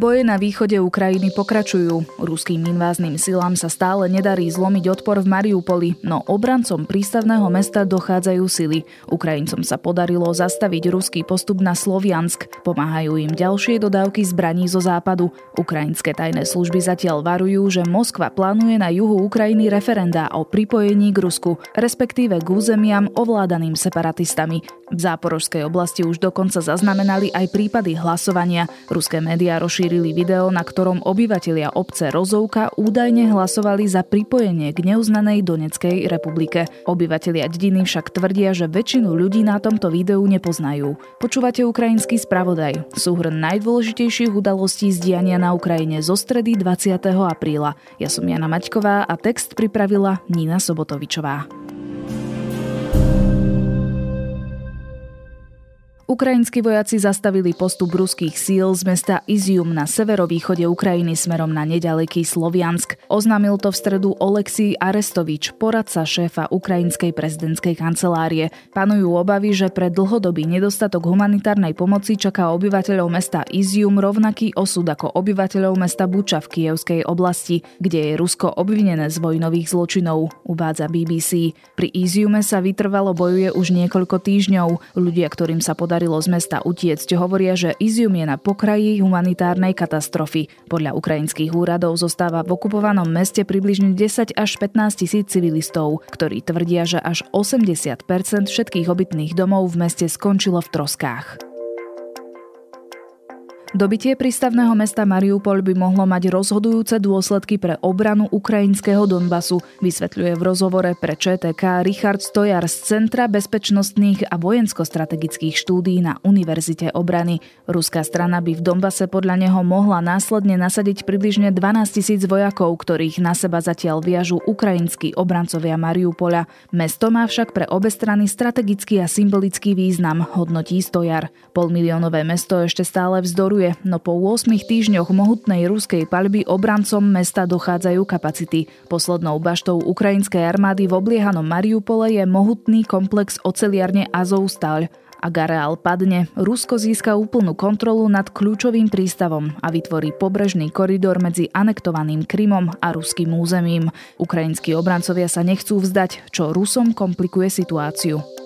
Boje na východe Ukrajiny pokračujú. Ruským invázným silám sa stále nedarí zlomiť odpor v Mariupoli, no obrancom prístavného mesta dochádzajú sily. Ukrajincom sa podarilo zastaviť ruský postup na Sloviansk. Pomáhajú im ďalšie dodávky zbraní zo západu. Ukrajinské tajné služby zatiaľ varujú, že Moskva plánuje na juhu Ukrajiny referenda o pripojení k Rusku, respektíve k územiam ovládaným separatistami. V záporožskej oblasti už dokonca zaznamenali aj prípady hlasovania. Ruské médiá rozšírili video, na ktorom obyvatelia obce Rozovka údajne hlasovali za pripojenie k neuznanej Doneckej republike. Obyvatelia dediny však tvrdia, že väčšinu ľudí na tomto videu nepoznajú. Počúvate ukrajinský spravodaj. Súhrn najdôležitejších udalostí z na Ukrajine zo stredy 20. apríla. Ja som Jana Maťková a text pripravila Nina Sobotovičová. Ukrajinskí vojaci zastavili postup ruských síl z mesta Izium na severovýchode Ukrajiny smerom na nedaleký Sloviansk. Oznámil to v stredu Oleksij Arestovič, poradca šéfa ukrajinskej prezidentskej kancelárie. Panujú obavy, že pre dlhodobý nedostatok humanitárnej pomoci čaká obyvateľov mesta Izium rovnaký osud ako obyvateľov mesta Buča v Kievskej oblasti, kde je Rusko obvinené z vojnových zločinov, uvádza BBC. Pri Iziume sa vytrvalo bojuje už niekoľko týždňov. Ľudia, ktorým sa podarí podarilo z mesta utiecť, hovoria, že Izium je na pokraji humanitárnej katastrofy. Podľa ukrajinských úradov zostáva v okupovanom meste približne 10 až 15 tisíc civilistov, ktorí tvrdia, že až 80% všetkých obytných domov v meste skončilo v troskách. Dobitie prístavného mesta Mariupol by mohlo mať rozhodujúce dôsledky pre obranu ukrajinského Donbasu, vysvetľuje v rozhovore pre ČTK Richard Stojar z Centra bezpečnostných a vojensko-strategických štúdí na Univerzite obrany. Ruská strana by v Donbase podľa neho mohla následne nasadiť približne 12 tisíc vojakov, ktorých na seba zatiaľ viažú ukrajinskí obrancovia Mariupola. Mesto má však pre obe strany strategický a symbolický význam, hodnotí Stojar. Polmiliónové mesto ešte stále vzdoruje funguje, no po 8 týždňoch mohutnej ruskej paľby obrancom mesta dochádzajú kapacity. Poslednou baštou ukrajinskej armády v obliehanom Mariupole je mohutný komplex oceliarne Azovstal. Ak areál padne, Rusko získa úplnú kontrolu nad kľúčovým prístavom a vytvorí pobrežný koridor medzi anektovaným Krymom a ruským územím. Ukrajinskí obrancovia sa nechcú vzdať, čo Rusom komplikuje situáciu.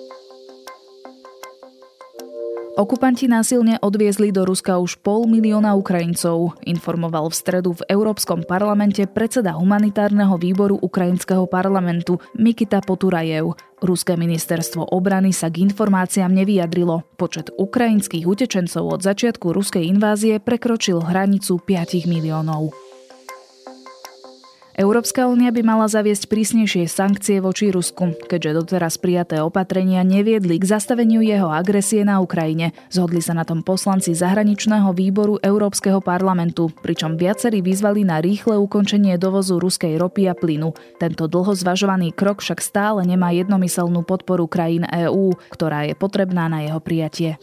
Okupanti násilne odviezli do Ruska už pol milióna Ukrajincov, informoval v stredu v Európskom parlamente predseda humanitárneho výboru Ukrajinského parlamentu Mikita Poturajev. Ruské ministerstvo obrany sa k informáciám nevyjadrilo. Počet ukrajinských utečencov od začiatku ruskej invázie prekročil hranicu 5 miliónov. Európska únia by mala zaviesť prísnejšie sankcie voči Rusku, keďže doteraz prijaté opatrenia neviedli k zastaveniu jeho agresie na Ukrajine. Zhodli sa na tom poslanci zahraničného výboru Európskeho parlamentu, pričom viacerí vyzvali na rýchle ukončenie dovozu ruskej ropy a plynu. Tento dlho zvažovaný krok však stále nemá jednomyselnú podporu krajín EÚ, ktorá je potrebná na jeho prijatie.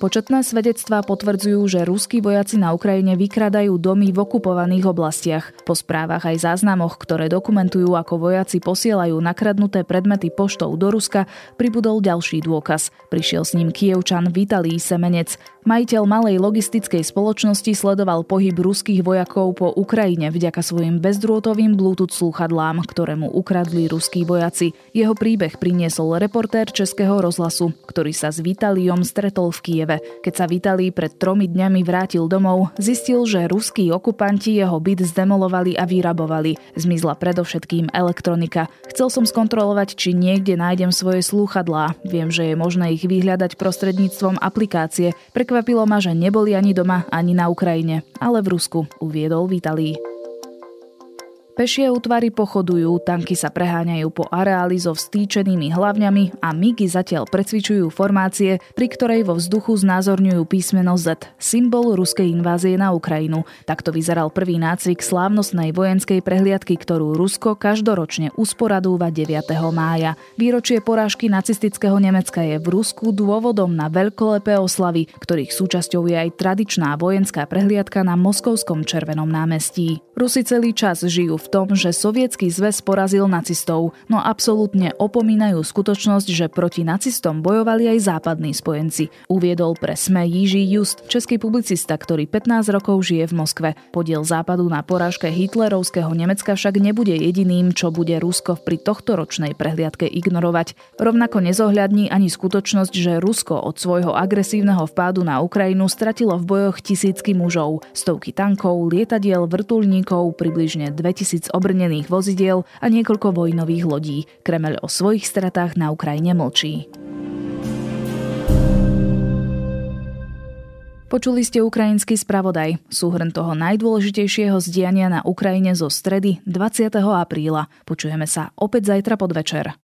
Početné svedectvá potvrdzujú, že ruskí vojaci na Ukrajine vykradajú domy v okupovaných oblastiach. Po správach aj záznamoch, ktoré dokumentujú, ako vojaci posielajú nakradnuté predmety poštou do Ruska, pribudol ďalší dôkaz. Prišiel s ním kievčan Vitalij Semenec. Majiteľ malej logistickej spoločnosti sledoval pohyb ruských vojakov po Ukrajine vďaka svojim bezdrôtovým Bluetooth slúchadlám, ktoré mu ukradli ruskí vojaci. Jeho príbeh priniesol reportér Českého rozhlasu, ktorý sa s Vitaliom stretol v Kieve. Kieve. Keď sa Vitalí pred tromi dňami vrátil domov, zistil, že ruskí okupanti jeho byt zdemolovali a vyrabovali. Zmizla predovšetkým elektronika. Chcel som skontrolovať, či niekde nájdem svoje slúchadlá. Viem, že je možné ich vyhľadať prostredníctvom aplikácie. Prekvapilo ma, že neboli ani doma, ani na Ukrajine, ale v Rusku, uviedol Vitalí. Pešie útvary pochodujú, tanky sa preháňajú po areáli so vstýčenými hlavňami a MIGy zatiaľ precvičujú formácie, pri ktorej vo vzduchu znázorňujú písmeno Z, symbol ruskej invázie na Ukrajinu. Takto vyzeral prvý nácvik slávnostnej vojenskej prehliadky, ktorú Rusko každoročne usporadúva 9. mája. Výročie porážky nacistického Nemecka je v Rusku dôvodom na veľkolepé oslavy, ktorých súčasťou je aj tradičná vojenská prehliadka na Moskovskom červenom námestí. Rusi celý čas žijú v tom, že sovietský zväz porazil nacistov, no absolútne opomínajú skutočnosť, že proti nacistom bojovali aj západní spojenci. Uviedol pre SME Jiří Just, český publicista, ktorý 15 rokov žije v Moskve. Podiel západu na porážke hitlerovského Nemecka však nebude jediným, čo bude Rusko pri tohto ročnej prehliadke ignorovať. Rovnako nezohľadní ani skutočnosť, že Rusko od svojho agresívneho vpádu na Ukrajinu stratilo v bojoch tisícky mužov, stovky tankov, lietadiel, vrtulníkov, približne 2000 obrnených vozidiel a niekoľko vojnových lodí. Kremel o svojich stratách na Ukrajine mlčí. Počuli ste ukrajinský spravodaj, súhrn toho najdôležitejšieho zdiania na Ukrajine zo stredy 20. apríla. Počujeme sa opäť zajtra podvečer.